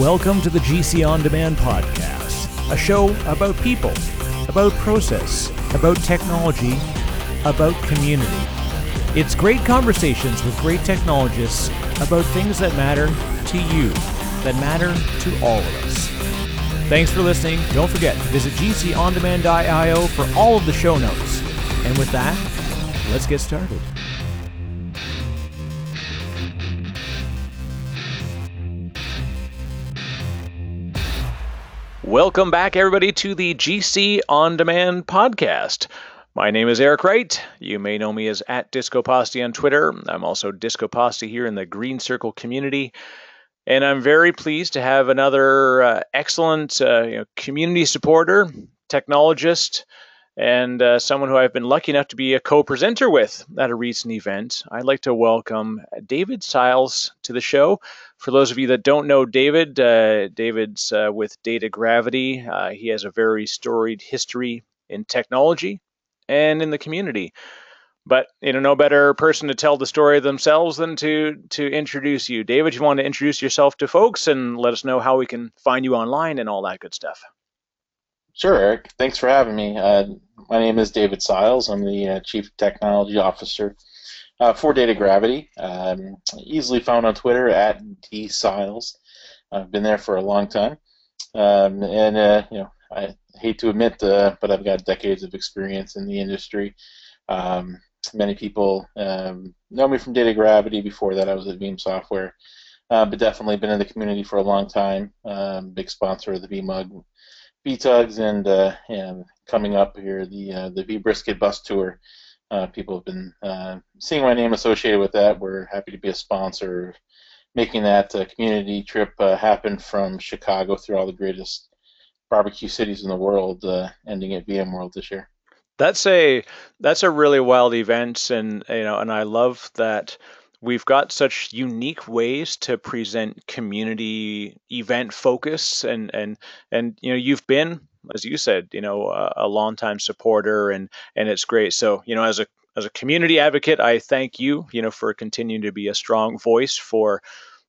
Welcome to the GC On Demand podcast, a show about people, about process, about technology, about community. It's great conversations with great technologists about things that matter to you, that matter to all of us. Thanks for listening. Don't forget to visit gcondemand.io for all of the show notes. And with that, let's get started. Welcome back, everybody, to the GC On Demand podcast. My name is Eric Wright. You may know me as at DiscoPosse on Twitter. I'm also DiscoPosse here in the Green Circle community. And I'm very pleased to have another uh, excellent uh, you know, community supporter, technologist, and uh, someone who I've been lucky enough to be a co presenter with at a recent event. I'd like to welcome David Siles to the show. For those of you that don't know David, uh, David's uh, with Data Gravity. Uh, he has a very storied history in technology and in the community. But you know, no better person to tell the story themselves than to to introduce you. David, you want to introduce yourself to folks and let us know how we can find you online and all that good stuff. Sure, Eric. Thanks for having me. Uh, my name is David Siles. I'm the uh, Chief Technology Officer uh, for Data Gravity. Um, easily found on Twitter at dsiles. I've been there for a long time, um, and uh, you know I hate to admit, uh, but I've got decades of experience in the industry. Um, many people um, know me from Data Gravity. Before that, I was at Veeam Software, uh, but definitely been in the community for a long time. Um, big sponsor of the VMUG VTUGs, and, uh, and coming up here, the uh, the vBrisket bus tour. Uh, people have been uh, seeing my name associated with that. We're happy to be a sponsor, making that uh, community trip uh, happen from Chicago through all the greatest barbecue cities in the world, ending at VMworld this year. That's a that's a really wild event, and you know, and I love that we've got such unique ways to present community event focus, and and and you know, you've been, as you said, you know, a, a longtime supporter, and and it's great. So you know, as a as a community advocate, I thank you, you know, for continuing to be a strong voice for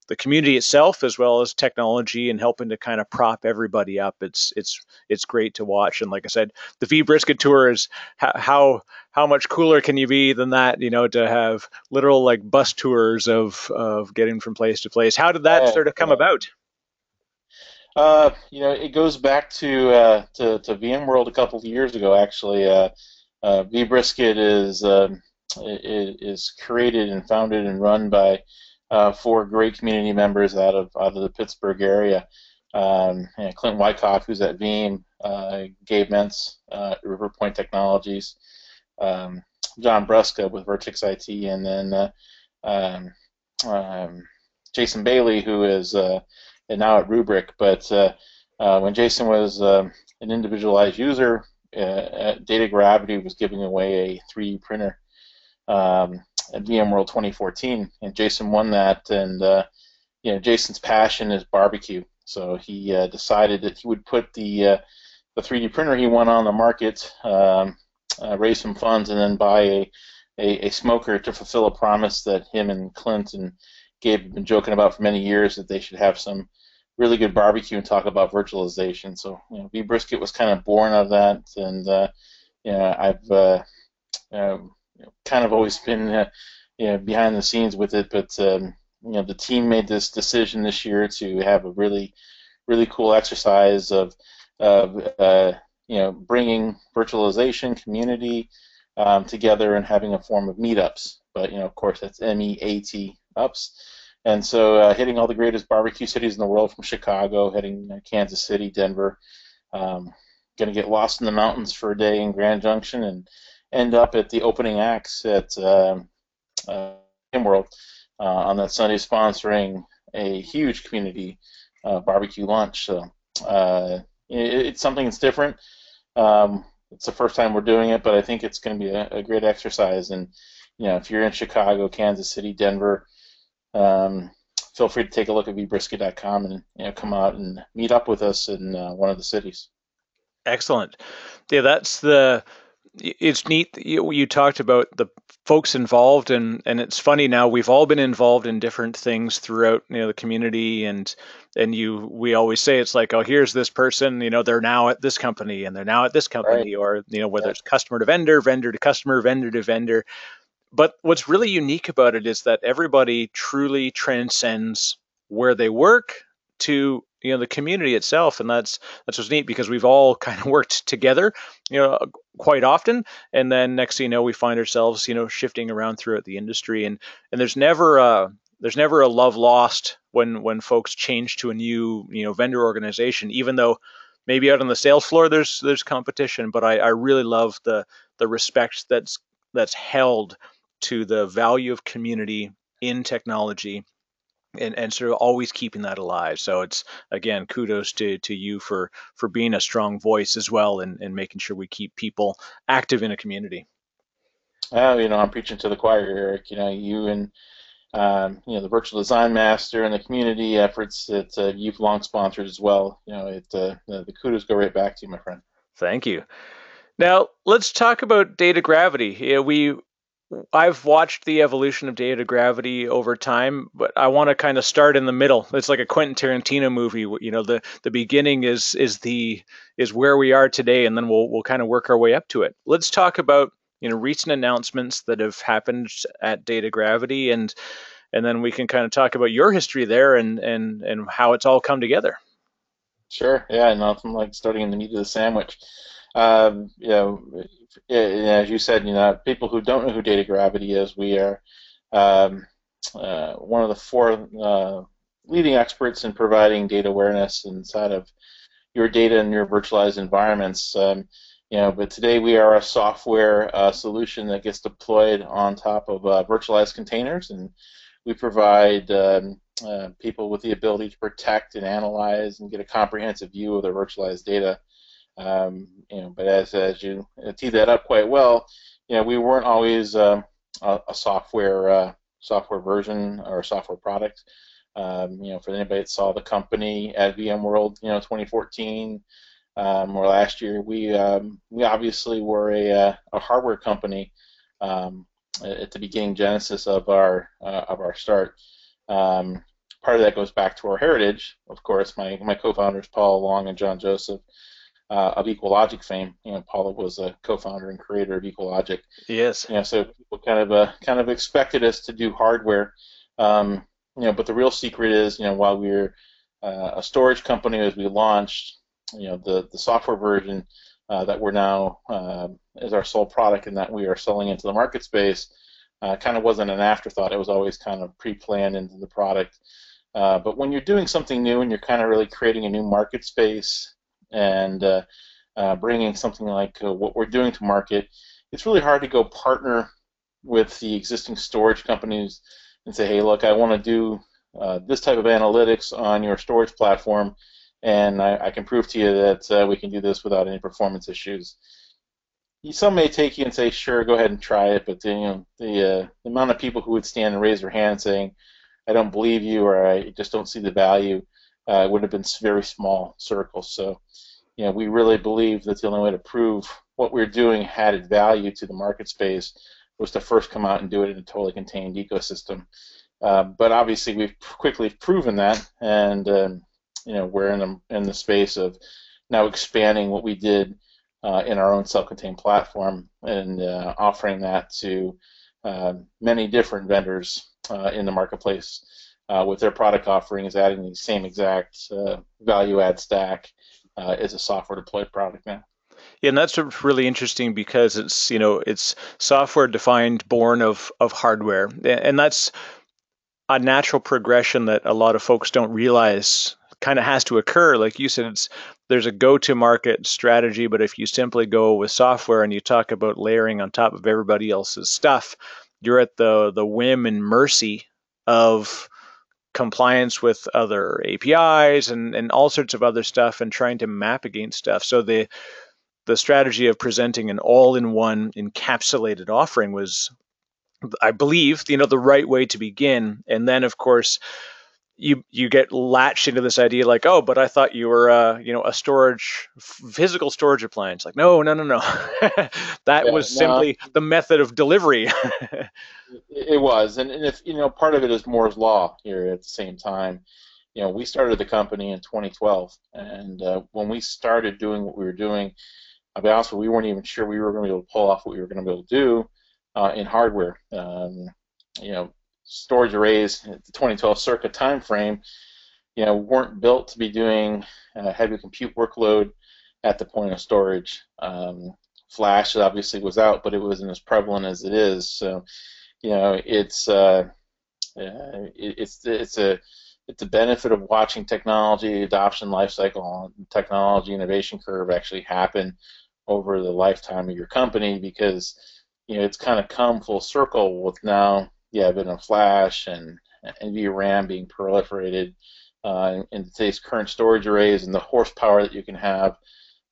the community itself as well as technology and helping to kind of prop everybody up. It's it's it's great to watch. And like I said, the vBrisket tour is how how much cooler can you be than that? You know, to have literal like bus tours of of getting from place to place. How did that oh, sort of come about? Uh, you know, it goes back to uh, to, to VMworld a couple of years ago. Actually, uh, uh, vBrisket is um, is created and founded and run by uh, four great community members out of out of the Pittsburgh area. Um, Clint Wyckoff, who's at Veeam, uh, Gabe Maentz, uh, Riverpoint Technologies, um, John Brusca with Vertex IT, and then uh, um, um, Jason Bailey, who is uh, now at Rubrik. But uh, uh, when Jason was um, an individualized user, Data Gravity was giving away a 3D printer. Um, at VMworld 2014, and Jason won that. And uh, you know, Jason's passion is barbecue, so he uh, decided that he would put the uh, the 3D printer he won on the market, um, uh, raise some funds, and then buy a, a, a smoker to fulfill a promise that him and Clint and Gabe have been joking about for many years that they should have some really good barbecue and talk about virtualization. So you know, vBrisket was kind of born of that, and uh, know, I've uh, uh, you know, kind of always been uh, you know, behind the scenes with it, but um, you know the team made this decision this year to have a really really cool exercise of of uh, you know bringing virtualization community um, together and having a form of meetups. But you know, of course, that's M-E-A-T ups. And so, uh, hitting all the greatest barbecue cities in the world from Chicago, heading uh, Kansas City, Denver, um, going to get lost in the mountains for a day in Grand Junction, and end up at the opening acts at um, uh, World uh, on that Sunday, sponsoring a huge community uh, barbecue lunch. So uh, it, it's something that's different. Um, it's the first time we're doing it, but I think it's going to be a, a, great exercise. And you know, if you're in Chicago, Kansas City, Denver, um, feel free to take a look at vbrisket.com and you know, come out and meet up with us in uh, one of the cities. Excellent. Yeah, that's the it's neat. You, you talked about the folks involved, and and it's funny now. We've all been involved in different things throughout you know the community, and and you we always say it's like, oh, here's this person. You know, they're now at this company, and they're now at this company, right. or you know, whether yeah. it's customer to vendor, vendor to customer, vendor to vendor. But what's really unique about it is that everybody truly transcends where they work to you know the community itself and that's that's what's neat because we've all kind of worked together you know uh, quite often and then next thing you know we find ourselves you know shifting around throughout the industry and and there's never a there's never a love lost when when folks change to a new you know vendor organization even though maybe out on the sales floor there's there's competition but i i really love the the respect that's that's held to the value of community in technology and, and sort of always keeping that alive. So it's again, kudos to, to you for for being a strong voice as well and, and making sure we keep people active in a community. Oh, you know, I'm preaching to the choir, Eric. You know, you and um, you know the virtual design master and the community efforts that uh, you've long sponsored as well. You know, it uh, the kudos go right back to you, my friend. Thank you. Now let's talk about data gravity. Yeah, we I've watched the evolution of data gravity over time, but I want to kind of start in the middle. It's like a Quentin Tarantino movie. You know, the the beginning is is the is where we are today, and then we'll we'll kind of work our way up to it. Let's talk about you know recent announcements that have happened at Data Gravity, and and then we can kind of talk about your history there and and and how it's all come together. Sure. Yeah. Nothing like starting in the meat of the sandwich. Um, as you said, you know, people who don't know who data gravity is, we are um, uh, one of the four uh, leading experts in providing data awareness inside of your data and your virtualized environments. Um, you know, but today we are a software uh, solution that gets deployed on top of uh, virtualized containers, and we provide um, uh, people with the ability to protect and analyze and get a comprehensive view of their virtualized data. Um, you know, but as as you tee that up quite well, you know, we weren't always uh, a, a, software uh, software version or software product. Um, you know, for anybody that saw the company at VMworld, you know, 2014 um, or last year, we um, we obviously were a, uh, a hardware company um, at the beginning genesis of our uh, of our start. Um, part of that goes back to our heritage, of course. My my co-founders Paula Long and John Joseph uh, of EqualLogic fame. You know, Paula was a co-founder and creator of EqualLogic. Yes. You know, so people kind of uh, kind of expected us to do hardware. Um, you know, but the real secret is, you know, while we were uh, a storage company as we launched, you know, the the software version uh, that we're now uh, is our sole product and that we are selling into the market space. Uh, kind of wasn't an afterthought. It was always kind of pre-planned into the product. Uh, but when you're doing something new and you're kind of really creating a new market space and uh, uh, bringing something like uh, what we're doing to market, it's really hard to go partner with the existing storage companies and say, hey, look, I want to do uh, this type of analytics on your storage platform, and I, I can prove to you that uh, we can do this without any performance issues. Some may take you and say, sure, go ahead and try it, but you know, the, uh, the amount of people who would stand and raise their hand saying, I don't believe you or I just don't see the value uh, would have been very small circles. So, you know, we really believe that the only way to prove what we're doing added value to the market space was to first come out and do it in a totally contained ecosystem. Uh, but obviously, we've quickly proven that, and um, you know, we're in the in the space of now expanding what we did uh, in our own self-contained platform and uh, offering that to uh, many different vendors uh, in the marketplace uh, with their product offering is adding the same exact uh, value add stack uh, as a software deployed product now. Yeah, and that's really interesting because it's you know it's software defined, born of of hardware, and that's a natural progression that a lot of folks don't realize kind of has to occur. Like you said, it's there's a go-to-market strategy, but if you simply go with software and you talk about layering on top of everybody else's stuff, you're at the the whim and mercy of compliance with other APIs and, and all sorts of other stuff and trying to map against stuff. So the the strategy of presenting an all-in-one encapsulated offering was I believe, you know, the right way to begin. And then of course you you get latched into this idea like oh but i thought you were uh, you know a storage physical storage appliance. Like no no no no. That yeah, was simply no, the method of delivery. It was and, and if you know part of it is moore's law here at the same time. You know we started the company in 2012 and uh, when we started doing what we were doing i'll be honest with you, we weren't even sure we were going to be able to pull off what we were going to be able to do uh, in hardware. Um, you know storage arrays at the 2012 circa timeframe, you know, weren't built to be doing a heavy compute workload at the point of storage. Um, Flash obviously was out, but it wasn't as prevalent as it is. So, you know, it's uh, uh, it, it's it's a it's a benefit of watching technology adoption lifecycle, technology innovation curve actually happen over the lifetime of your company because you know it's kind of come full circle with now yeah, been a Flash and NVRAM being proliferated uh, in today's current storage arrays and the horsepower that you can have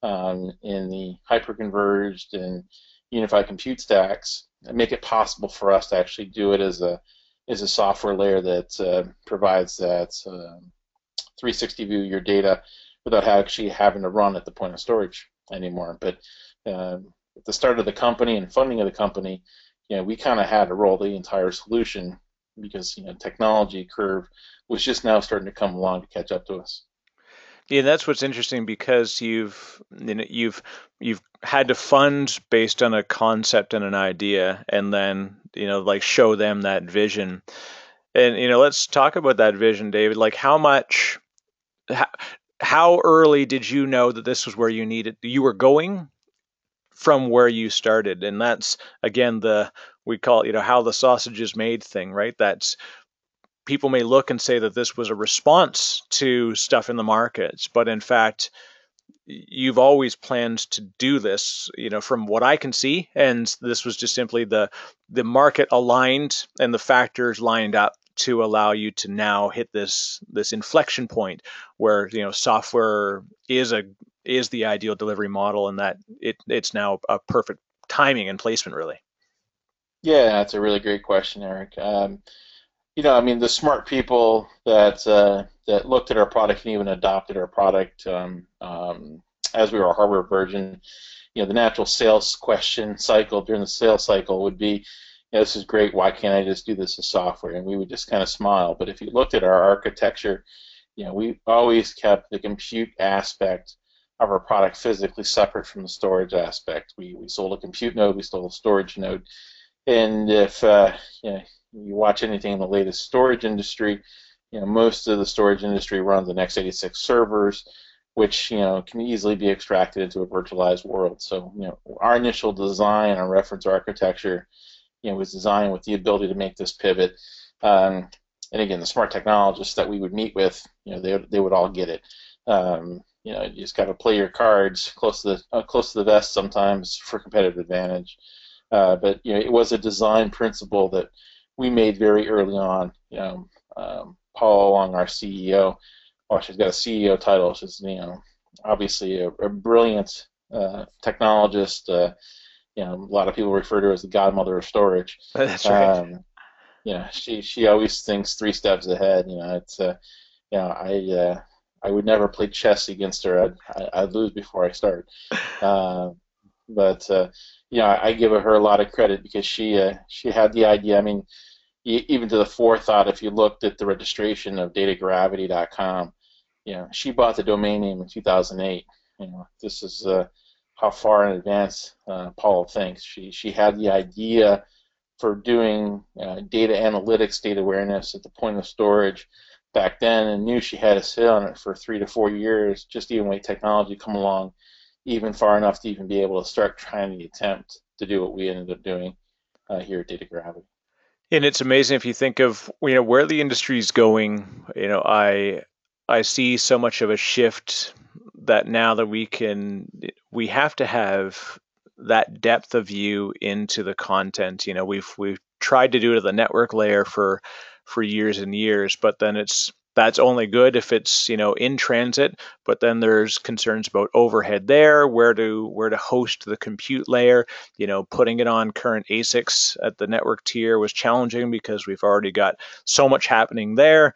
um, in the hyperconverged and unified compute stacks make it possible for us to actually do it as a as a software layer that uh, provides that uh, 360 view of your data without actually having to run at the point of storage anymore. But uh, at the start of the company and funding of the company, you know, we kind of had to roll the entire solution because you know technology curve was just now starting to come along to catch up to us. Yeah, that's what's interesting because you've you know, you've you've had to fund based on a concept and an idea, and then you know like show them that vision. And you know, let's talk about that vision, David. Like, how much, how, how early did you know that this was where you needed you were going, from where you started and that's again the we call it you know how the sausage is made thing right? That's people may look and say that this was a response to stuff in the markets but in fact you've always planned to do this you know from what i can see and this was just simply the the market aligned and the factors lined up to allow you to now hit this this inflection point where you know software is a is the ideal delivery model and that it it's now a perfect timing and placement really. Yeah that's a really great question eric. Um, you know i mean the smart people that uh, that looked at our product and even adopted our product um, um, as we were a hardware version you know the natural sales question cycle during the sales cycle would be you know, this is great. Why can't i just do this as software? And we would just kind of smile. But if you looked at our architecture you know we always kept the compute aspect of our product physically separate from the storage aspect. We, we sold a compute node, we sold a storage node. And if uh, you, know, you watch anything in the latest storage industry, you know, most of the storage industry runs on x86 servers, which you know can easily be extracted into a virtualized world. So you know, our initial design, our reference architecture, you know, was designed with the ability to make this pivot. Um, and again, the smart technologists that we would meet with, you know, they they would all get it. Um, you know, you just got to play your cards close to the uh, close to the vest sometimes for competitive advantage. Uh, but you know, it was a design principle that we made very early on. You know, um, Paula Long, our CEO, well, she's got a CEO title. She's you know, obviously a, a brilliant uh, technologist. Uh, you know, a lot of people refer to her as the godmother of storage. That's right. Um, you know, she she always thinks three steps ahead. You know, it's uh, you know, I uh, I would never play chess against her. I'd, I'd lose before I start. Uh, but uh, you know, I give her a lot of credit because she uh, she had the idea. I mean, even to the forethought. If you looked at the registration of DataGravity.com, you know, she bought the domain name in 2008. You know, this is uh, how far in advance uh, Paul thinks. She she had the idea for doing uh, data analytics, data awareness at the point of storage back then and knew she had a sit on it for three to four years, just even wait technology come along even far enough to even be able to start trying to attempt to do what we ended up doing uh, here at Data Gravity. And it's amazing if you think of you know where the industry is going. You know, I I see so much of a shift that now that we can we have to have that depth of view into the content. You know, we've we've tried to do it at the network layer for for years and years, but then it's that's only good if it's you know in transit but then there's concerns about overhead there where to where to host the compute layer you know putting it on current asics at the network tier was challenging because we've already got so much happening there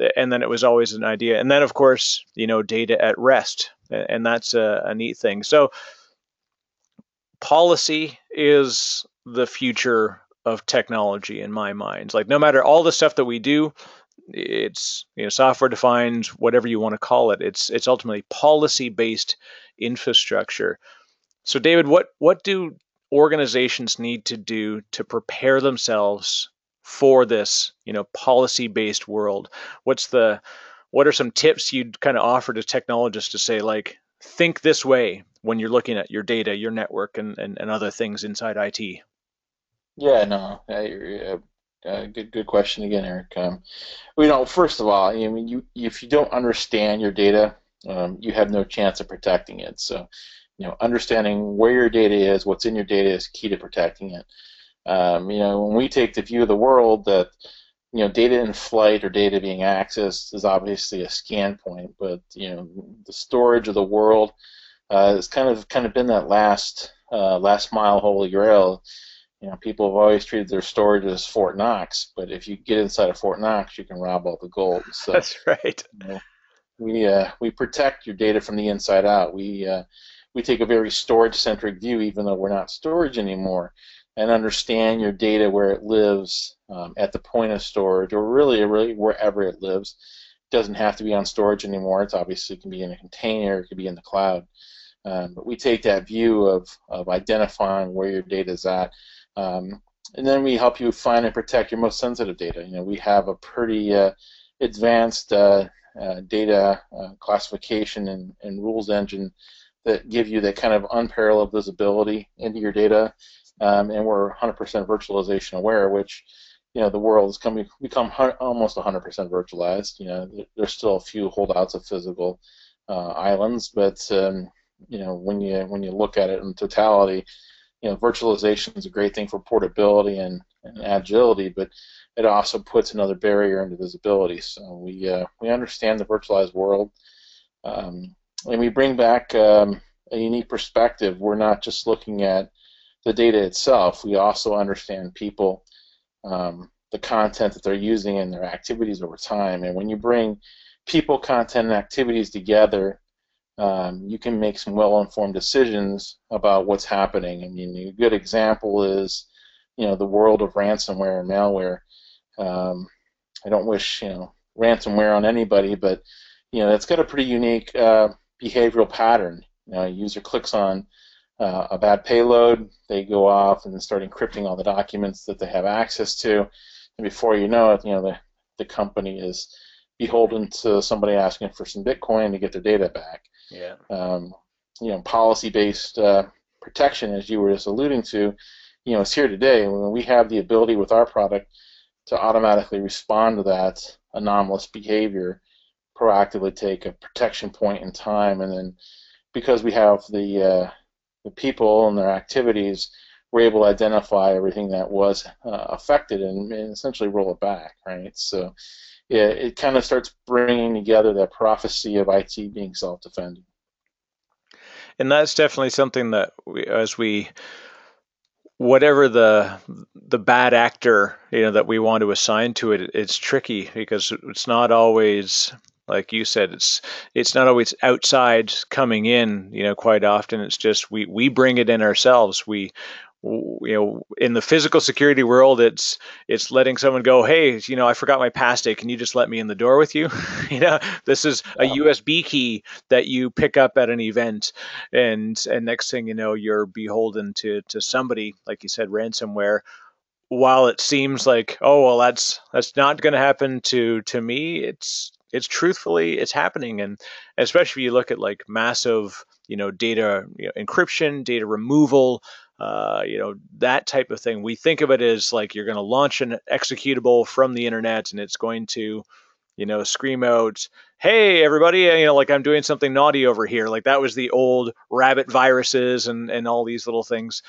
eh, and then it was always an idea. And then, of course, you know, data at rest, and that's a, a neat thing. So, policy is the future of technology in my mind. Like, no matter all the stuff that we do, it's you know software defined whatever you want to call it. It's it's ultimately policy based infrastructure. So david what what do organizations need to do to prepare themselves for this you know policy based world? What's the what are some tips you'd kind of offer to technologists to say like think this way when you're looking at your data your network and and, and other things inside it yeah no I, uh, good, good question again, Eric. Um, you know, first of all, I mean, you if you don't understand your data, um, you have no chance of protecting it. So, you know, understanding where your data is, what's in your data, is key to protecting it. Um, you know, when we take the view of the world that you know, data in flight or data being accessed is obviously a scan point, but you know, the storage of the world uh, has kind of kind of been that last uh, last mile holy grail you know, people have always treated their storage as Fort Knox, but if you get inside of Fort Knox, you can rob all the gold. So, That's right. You know, we uh, we protect your data from the inside out. We uh, we take a very storage-centric view, even though we're not storage anymore, and understand your data where it lives um, at the point of storage, or really, really wherever it lives. It doesn't have to be on storage anymore. It's obviously it can be in a container, it could be in the cloud. Um, but we take that view of, of identifying where your data is at um, and then we help you find and protect your most sensitive data. You know, we have a pretty uh, advanced uh, uh, data uh, classification and, and, rules engine that give you that kind of unparalleled visibility into your data. Um, and we're 100% virtualization aware, which you know the world has come become almost 100% virtualized. You know, there's still a few holdouts of physical uh, islands, but um, you know when you when you look at it in totality, you know, virtualization is a great thing for portability and, and agility, but it also puts another barrier into visibility. So we uh, we understand the virtualized world, um, and we bring back um, a unique perspective. We're not just looking at the data itself. We also understand people, um, the content that they're using, and their activities over time. And when you bring people, content, and activities together um, you can make some well-informed decisions about what's happening. I mean, a good example is, you know, the world of ransomware and malware. Um, I don't wish, you know, ransomware on anybody, but you know, it's got a pretty unique uh, behavioral pattern. You know, a user clicks on uh, a bad payload, they go off and start encrypting all the documents that they have access to, and before you know it, you know, the the company is beholden to somebody asking for some Bitcoin to get their data back. Yeah. Um, you know, policy-based uh, protection, as you were just alluding to, you know, is here today. When we have the ability with our product to automatically respond to that anomalous behavior, proactively take a protection point in time, and then because we have the uh, the people and their activities, we're able to identify everything that was uh, affected and, and, essentially roll it back, right? So it, it kind of starts bringing together that prophecy of IT being self-defending. And that's definitely something that we, as we whatever the the bad actor you know that we want to assign to it it's tricky because it's not always like you said it's it's not always outside coming in you know quite often it's just we we bring it in ourselves we you know in the physical security world it's it's letting someone go hey you know i forgot my password can you just let me in the door with you? You know this is a usb key that you pick up at an event and and next thing you know you're beholden to to somebody like you said ransomware. While it seems like oh well that's that's not going to happen to to me it's it's truthfully it's happening. And especially if you look at like massive you know data you know, encryption data removal uh, you know that type of thing. We think of it as like you're going to launch an executable from the internet and it's going to you know scream out hey everybody you know like i'm doing something naughty over here. Like that was the old rabbit viruses and and all these little things.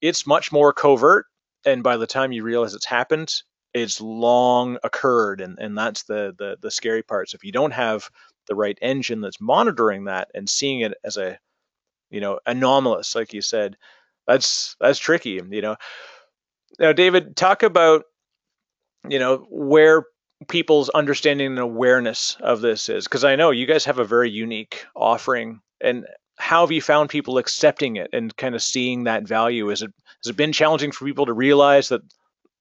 It's much more covert and by the time you realize it's happened it's long occurred and and that's the the, the scary part so if you don't have the right engine that's monitoring that and seeing it as a you know anomalous like you said that's that's tricky, you know. Now, David, talk about you know where people's understanding and awareness of this is? Because I know you guys have a very unique offering, and how have you found people accepting it and kind of seeing that value? Is it has it been challenging for people to realize that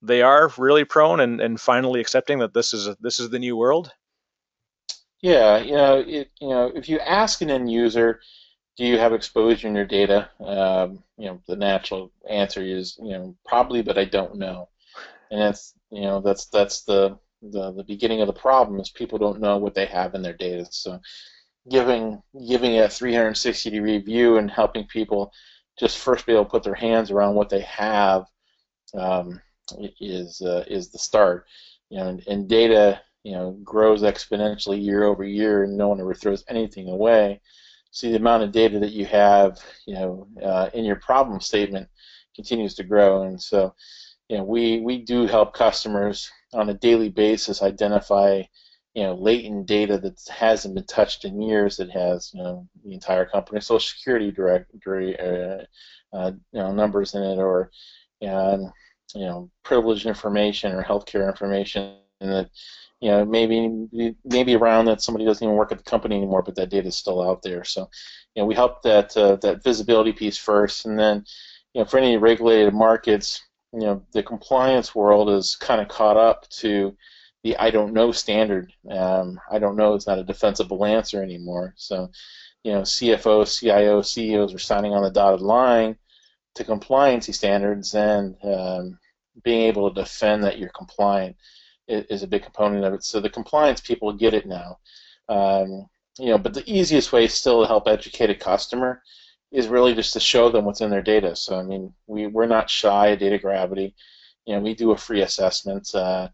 they are really prone and, and finally accepting that this is a, this is the new world? Yeah, you know, it, you know, if you ask an end user, do you have exposure in your data? Um, you know, the natural answer is, you know, probably, but I don't know. And that's, you know, that's that's the the, the beginning of the problem is people don't know what they have in their data. So, giving giving a 360 degree view and helping people just first be able to put their hands around what they have um, is uh, is the start. You know, and, and, data you know grows exponentially year over year, and no one ever throws anything away. So the amount of data that you have, you know, uh, in your problem statement continues to grow, and so you know we we do help customers on a daily basis identify you know latent data that hasn't been touched in years that has you know the entire company social security directory uh, uh, you know numbers in it or know, you know privileged information or healthcare information that you know maybe maybe around that somebody doesn't even work at the company anymore, but that data is still out there. So you know we help that uh, that visibility piece first, and then you know for any regulated markets, you know the compliance world is kind of caught up to the I don't know standard. Um, I don't know is not a defensible answer anymore. So you know CFOs, CIOs, CEOs are signing on the dotted line to compliancy standards and um, being able to defend that you're compliant is, a big component of it. So the compliance people get it now. Um, you know, but the easiest way still to help educate a customer is really just to show them what's in their data. So I mean, we we're not shy of data gravity. You know, we do a free assessment. Uh,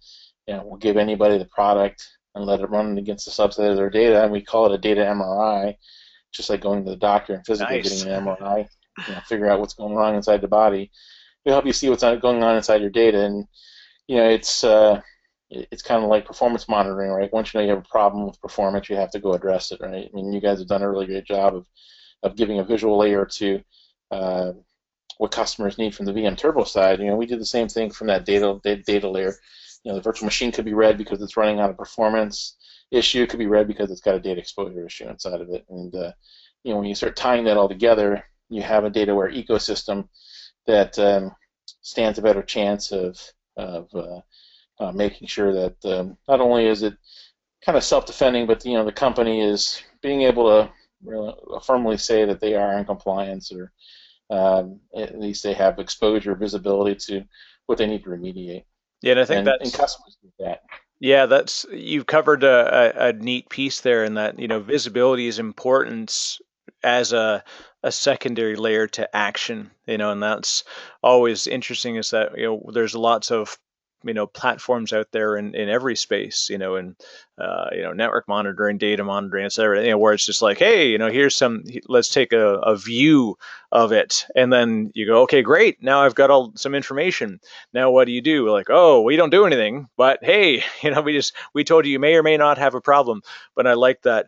you know, we'll give anybody the product and let it run against the subset of their data, and we call it a data MRI, just like going to the doctor and physically nice. getting an MRI you know, figure out what's going wrong inside the body. We help you see what's going on inside your data, and you know it's uh, it's kind of like performance monitoring, right? Once you know you have a problem with performance, you have to go address it, right? I mean, you guys have done a really great job of of giving a visual layer to uh, what customers need from the VM Turbo side. You know, we do the same thing from that data data layer. You know, the virtual machine could be red because it's running on a performance issue. It could be red because it's got a data exposure issue inside of it. And uh, you know, when you start tying that all together, you have a data-aware ecosystem that um, stands a better chance of, of uh, uh, making sure that um, not only is it kind of self-defending, but you know the company is being able to really firmly say that they are in compliance, or um, at least they have exposure, visibility to what they need to remediate. Yeah, and I think and, that's and customers do that. Yeah, that's you've covered a, a, a, neat piece there, in that you know visibility is important as a a secondary layer to action, you know, and that's always interesting is that, you know, there's lots of, you know, platforms out there in, in every space, you know, and, uh, you know, network monitoring, data monitoring, et cetera, you know, where it's just like, hey, you know, here's some, let's take a, a view of it. And then you go, okay, great. Now I've got all some information. Now what do you do? Like, oh, we don't do anything, but hey, you know, we just, we told you you may or may not have a problem. But I like that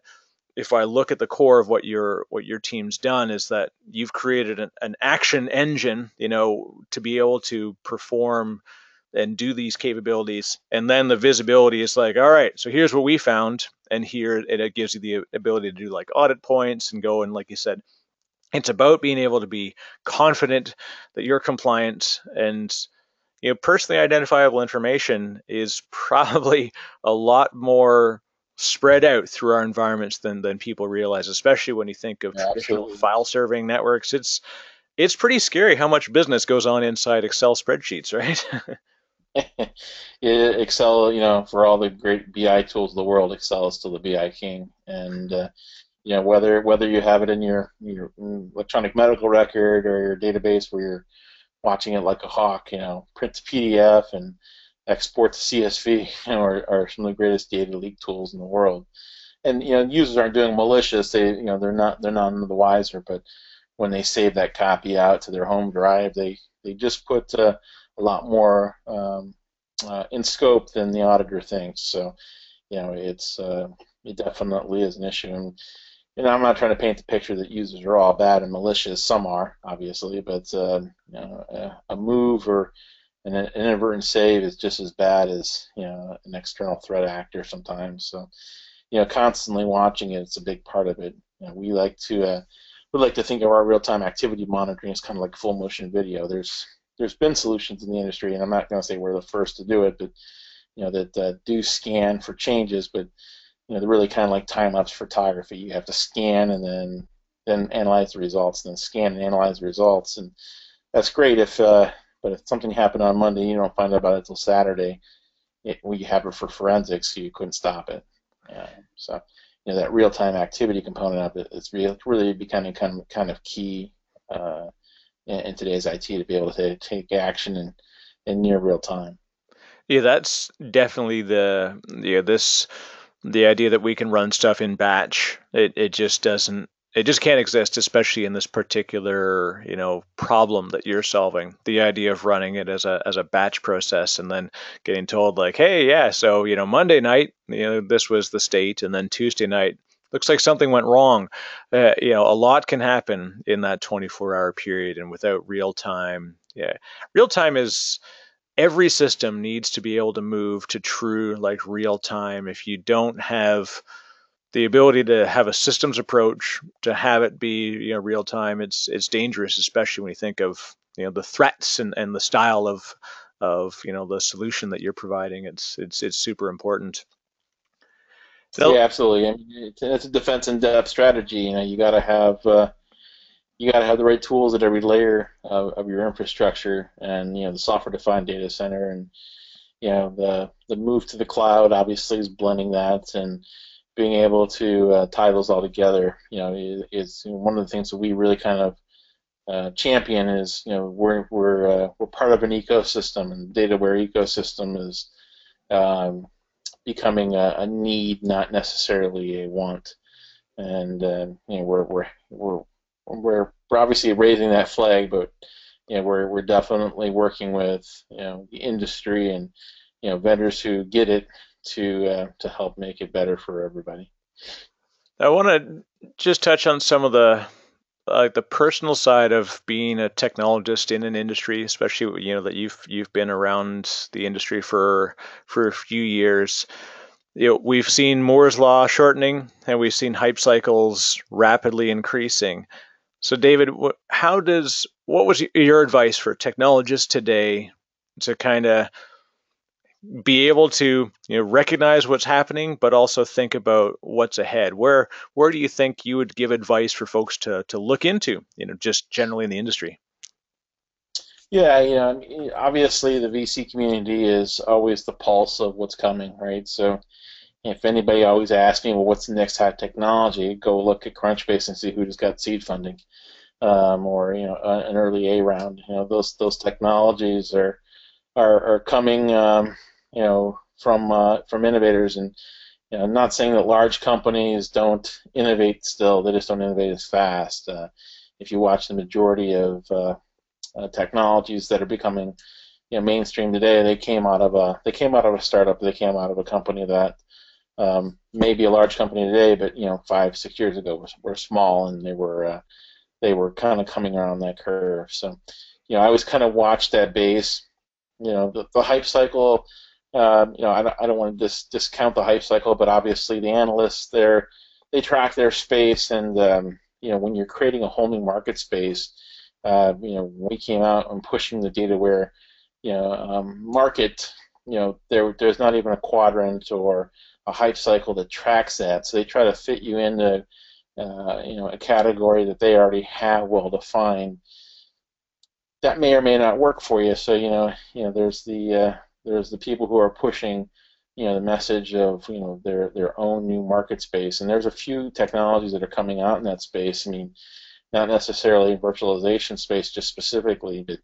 if I look at the core of what your what your team's done is that you've created an, an, action engine, you know, to be able to perform and do these capabilities, and then the visibility is like, all right, so here's what we found, and here it, it gives you the ability to do like audit points and go and like you said, it's about being able to be confident that you're compliant and you know personally identifiable information is probably a lot more spread out through our environments than than people realize, especially when you think of yeah, traditional file serving networks. It's it's pretty scary how much business goes on inside Excel spreadsheets, right? Excel, you know, for all the great BI tools of the world, Excel is still the BI king, and uh, you know whether whether you have it in your your electronic medical record or your database where you're watching it like a hawk, you know, print to PDF and export to CSV you know, are, are some of the greatest data leak tools in the world. And you know, users aren't doing malicious. They you know they're not they're none the wiser. But when they save that copy out to their home drive, they they just put uh, a lot more um, uh, in scope than the auditor thinks. So you know, it's uh, it definitely is an issue. And you know, I'm not trying to paint the picture that users are all bad and malicious. Some are, obviously, but uh, you know, a, a move or an inadvertent save is just as bad as you know an external threat actor sometimes. So, you know, constantly watching it, it's a big part of it. You know, we like to uh, we like to think of our real-time activity monitoring as kind of like full motion video. There's there's been solutions in the industry, and I'm not going to say we're the first to do it, but you know that uh, do scan for changes, but you know they're really kind of like time-lapse photography. You have to scan and then then analyze the results, and then scan and analyze the results, and that's great if uh, but if something happened on Monday, you don't find out about it until Saturday. It, we have it for forensics, so you couldn't stop it. So you know that real-time activity component of it is really, really becoming kind of kind of key uh, in, today's IT to be able to take action in, in near real time. Yeah, that's definitely the yeah this the idea that we can run stuff in batch. It it just doesn't it just can't exist, especially in this particular you know problem that you're solving. The idea of running it as a as a batch process and then getting told like, hey, yeah, so you know Monday night, you know this was the state, and then Tuesday night looks like something went wrong. Uh, you know, a lot can happen in that 24 hour period, and without real time, yeah, real time is every system needs to be able to move to true like real time. If you don't have the ability to have a systems approach to have it be you know real time it's it's dangerous especially when you think of you know the threats and, and the style of of you know the solution that you're providing it's it's it's super important so, yeah absolutely I mean, it's a defense in depth strategy you know you got to have uh, you got to have the right tools at every layer of, of your infrastructure and you know the software defined data center and you know the the move to the cloud obviously is blending that and being able to uh, tie those all together, you know, is, is, one of the things that we really kind of uh, champion. Is you know we're we're uh, we're part of an ecosystem, and data-aware ecosystem is um, becoming a, a, need, not necessarily a want. And uh, you know we're we're we're we're obviously raising that flag, but you know we're we're definitely working with you know the industry and you know vendors who get it to uh, to help make it better for everybody. I want to just touch on some of the like the personal side of being a technologist in an industry, especially you know that you've you've been around the industry for for a few years. You know, we've seen Moore's law shortening, and we've seen hype cycles rapidly increasing. So, David, how does what was your advice for technologists today to kind of be able to you know recognize what's happening but also think about what's ahead. Where where do you think you would give advice for folks to to look into you know just generally in the industry? Yeah you know obviously the vc community is always the pulse of what's coming right? So if anybody always asks me well what's the next hot technology? go look at crunchbase and see who just got seed funding um, or you know an early a round. You know those those technologies are are, are coming um, you know, from uh, from innovators. And you know, I'm not saying that large companies don't innovate still; they just don't innovate as fast. Uh, if you watch the majority of uh, uh, technologies that are becoming you know, mainstream today, they came out of a they came out of a startup. They came out of a company that um, may be a large company today, but you know, five six years ago were, were small, and they were uh, they were kind of coming around that curve. So, you know, I always kind of watch that base. You know, the, the hype cycle um, you know, I don't, I don't want to dis- discount the hype cycle, but obviously the analysts there, they track their space, and um, you know, when you're creating a whole new market space, uh, you know, we came out and pushing the data-aware, you know, um, market, you know, there there's not even a quadrant or a hype cycle that tracks that, so they try to fit you into, uh, you know, a category that they already have well defined. That may or may not work for you. So you know, you know, there's the uh, there's the people who are pushing you know the message of you know their their own new market space. And there's a few technologies that are coming out in that space. I mean not necessarily virtualization space just specifically but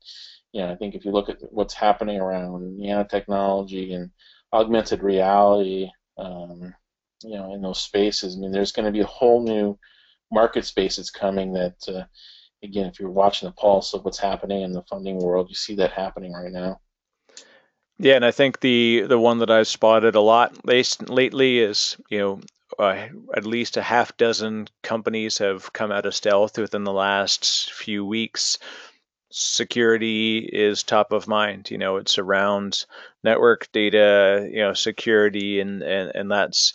you know i think if you look at what's happening around nanotechnology and augmented reality um, you know in those spaces i mean there's going to be a whole new market space that's coming that uh, again if you're watching the pulse of what's happening in the funding world you see that happening right now yeah, and I think the the one that I've spotted a lot lately is you know uh, at least a half dozen companies have come out of stealth within the last few weeks. security is top of mind. You know, it's around network data, you know, security, and and and that's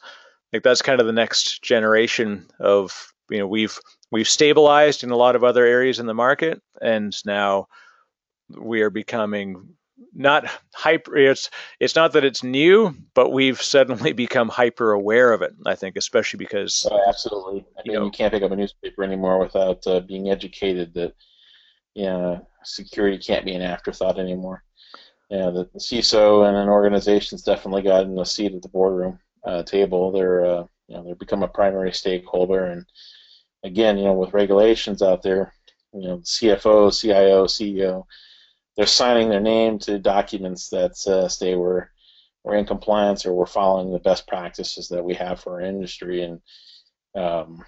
like that's kind of the next generation of you know we've we've stabilized in a lot of other areas in the market, and now we are becoming not hyper it's it's not that it's new but we've suddenly become hyper aware of it i think especially because oh, absolutely. I mean, you, know, you can't pick up a newspaper anymore without uh, being educated that you know, security can't be an afterthought anymore. Yeah the, the ciso and an organization's definitely gotten a seat at the boardroom uh, table. They're uh, you know they've become a primary stakeholder. And again you know with regulations out there you know cfo cio ceo they're signing their name to documents that uh, say we're we're in compliance or we're following the best practices that we have for our industry, and um,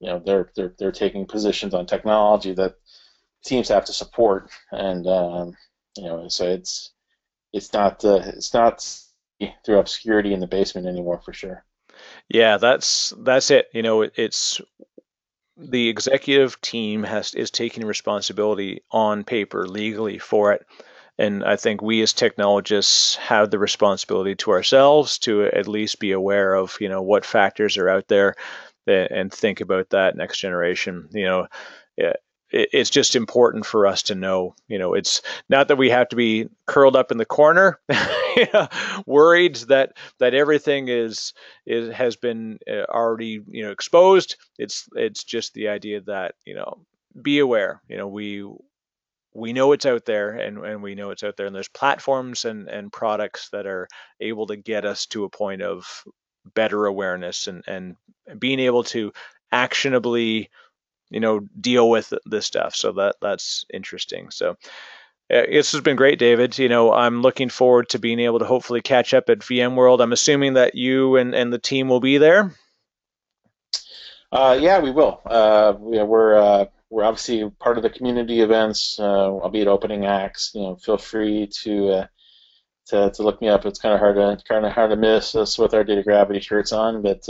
you know they're they're they're taking positions on technology that teams have to support, and um, you know so it's it's not uh, it's not through obscurity in the basement anymore for sure. Yeah, that's that's it. You know, it's the executive team has is taking responsibility on paper legally for it. And i think we as technologists have the responsibility to ourselves to at least be aware of you know what factors are out there eh, and think about that next generation. You know eh, it's just important for us to know you know it's not that we have to be curled up in the corner worried that that everything is is has been uh, already you know exposed. It's it's just the idea that you know be aware you know we we know it's out there and, and we know it's out there and there's platforms and, and products that are able to get us to a point of better awareness and, and being able to actionably you know deal with this stuff. So that that's interesting. So uh, this has been great david. You know i'm looking forward to being able to hopefully catch up at vmworld i'm assuming that you and, and the team will be there? Uh, yeah we will. Uh, we're uh, we're obviously part of the community events. Uh, i'll be at opening acts. You know feel free to uh, to, to look me up. It's kind of hard to kind of hard to miss us with our DataGravity shirts on but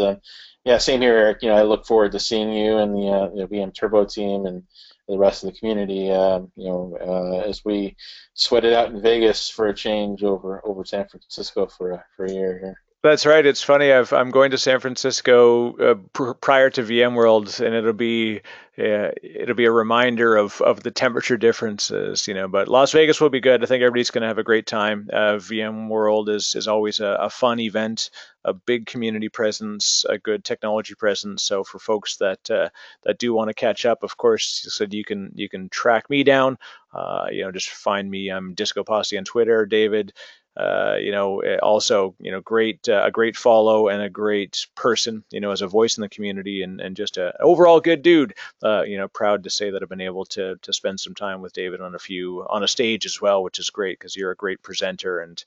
yeah, same here, Eric. You know, I look forward to seeing you and the, uh, the VMTurbo team and the rest of the community. Uh, you know, uh, as we sweat it out in Vegas for a change over over San Francisco for a, for a year here. That's right. It's funny. i am going to San Francisco uh, pr- prior to VMworld, and it'll be uh, it'll be a reminder of, of the temperature differences, you know. But Las Vegas will be good. I think everybody's going to have a great time. Uh, VMworld is is always a, a, fun event, a big community presence, a good technology presence. So for folks that uh, that do want to catch up, of course, you said you can you can track me down. Uh, you know, just find me. I'm DiscoPosse on Twitter. David uh, you know, eh, also, you know, great, uh, a great follow and a great person, you know, as a voice in the community and, and just a overall good dude. Uh, you know, proud to say that I've been able to to spend some time with David on a few on a stage as well, which is great because you're a great presenter and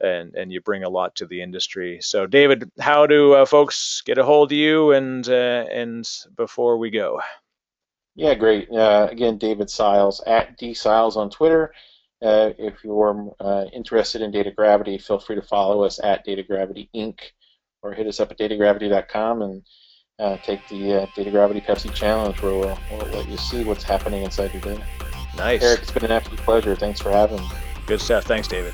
and and you bring a lot to the industry. So, David, how do uh, folks get a hold of you? And uh, and before we go, yeah, great. Uh, again, David Siles at D Siles on Twitter. Uh, if you're uh, interested in DataGravity, feel free to follow us at DataGravity Inc. or hit us up at datagravity.com and uh, take the uh, DataGravity Pepsi Challenge where we'll, we'll, let you see what's happening inside your data. Nice. Eric, it's been an absolute pleasure. Thanks for having me. Good stuff. Thanks, David.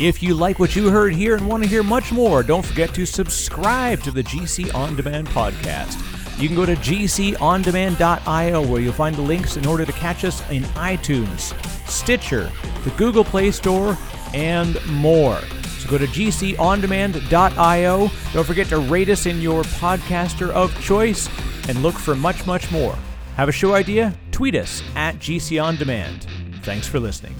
If you like what you heard here and want to hear much more, don't forget to subscribe to the GC On Demand podcast. You can go to gcondemand.io where you'll find the links in order to catch us in iTunes, Stitcher, the Google Play Store, and more. So go to gcondemand.io. Don't forget to rate us in your podcaster of choice and look for much, much more. Have a show idea? Tweet us at GC On Demand. Thanks for listening.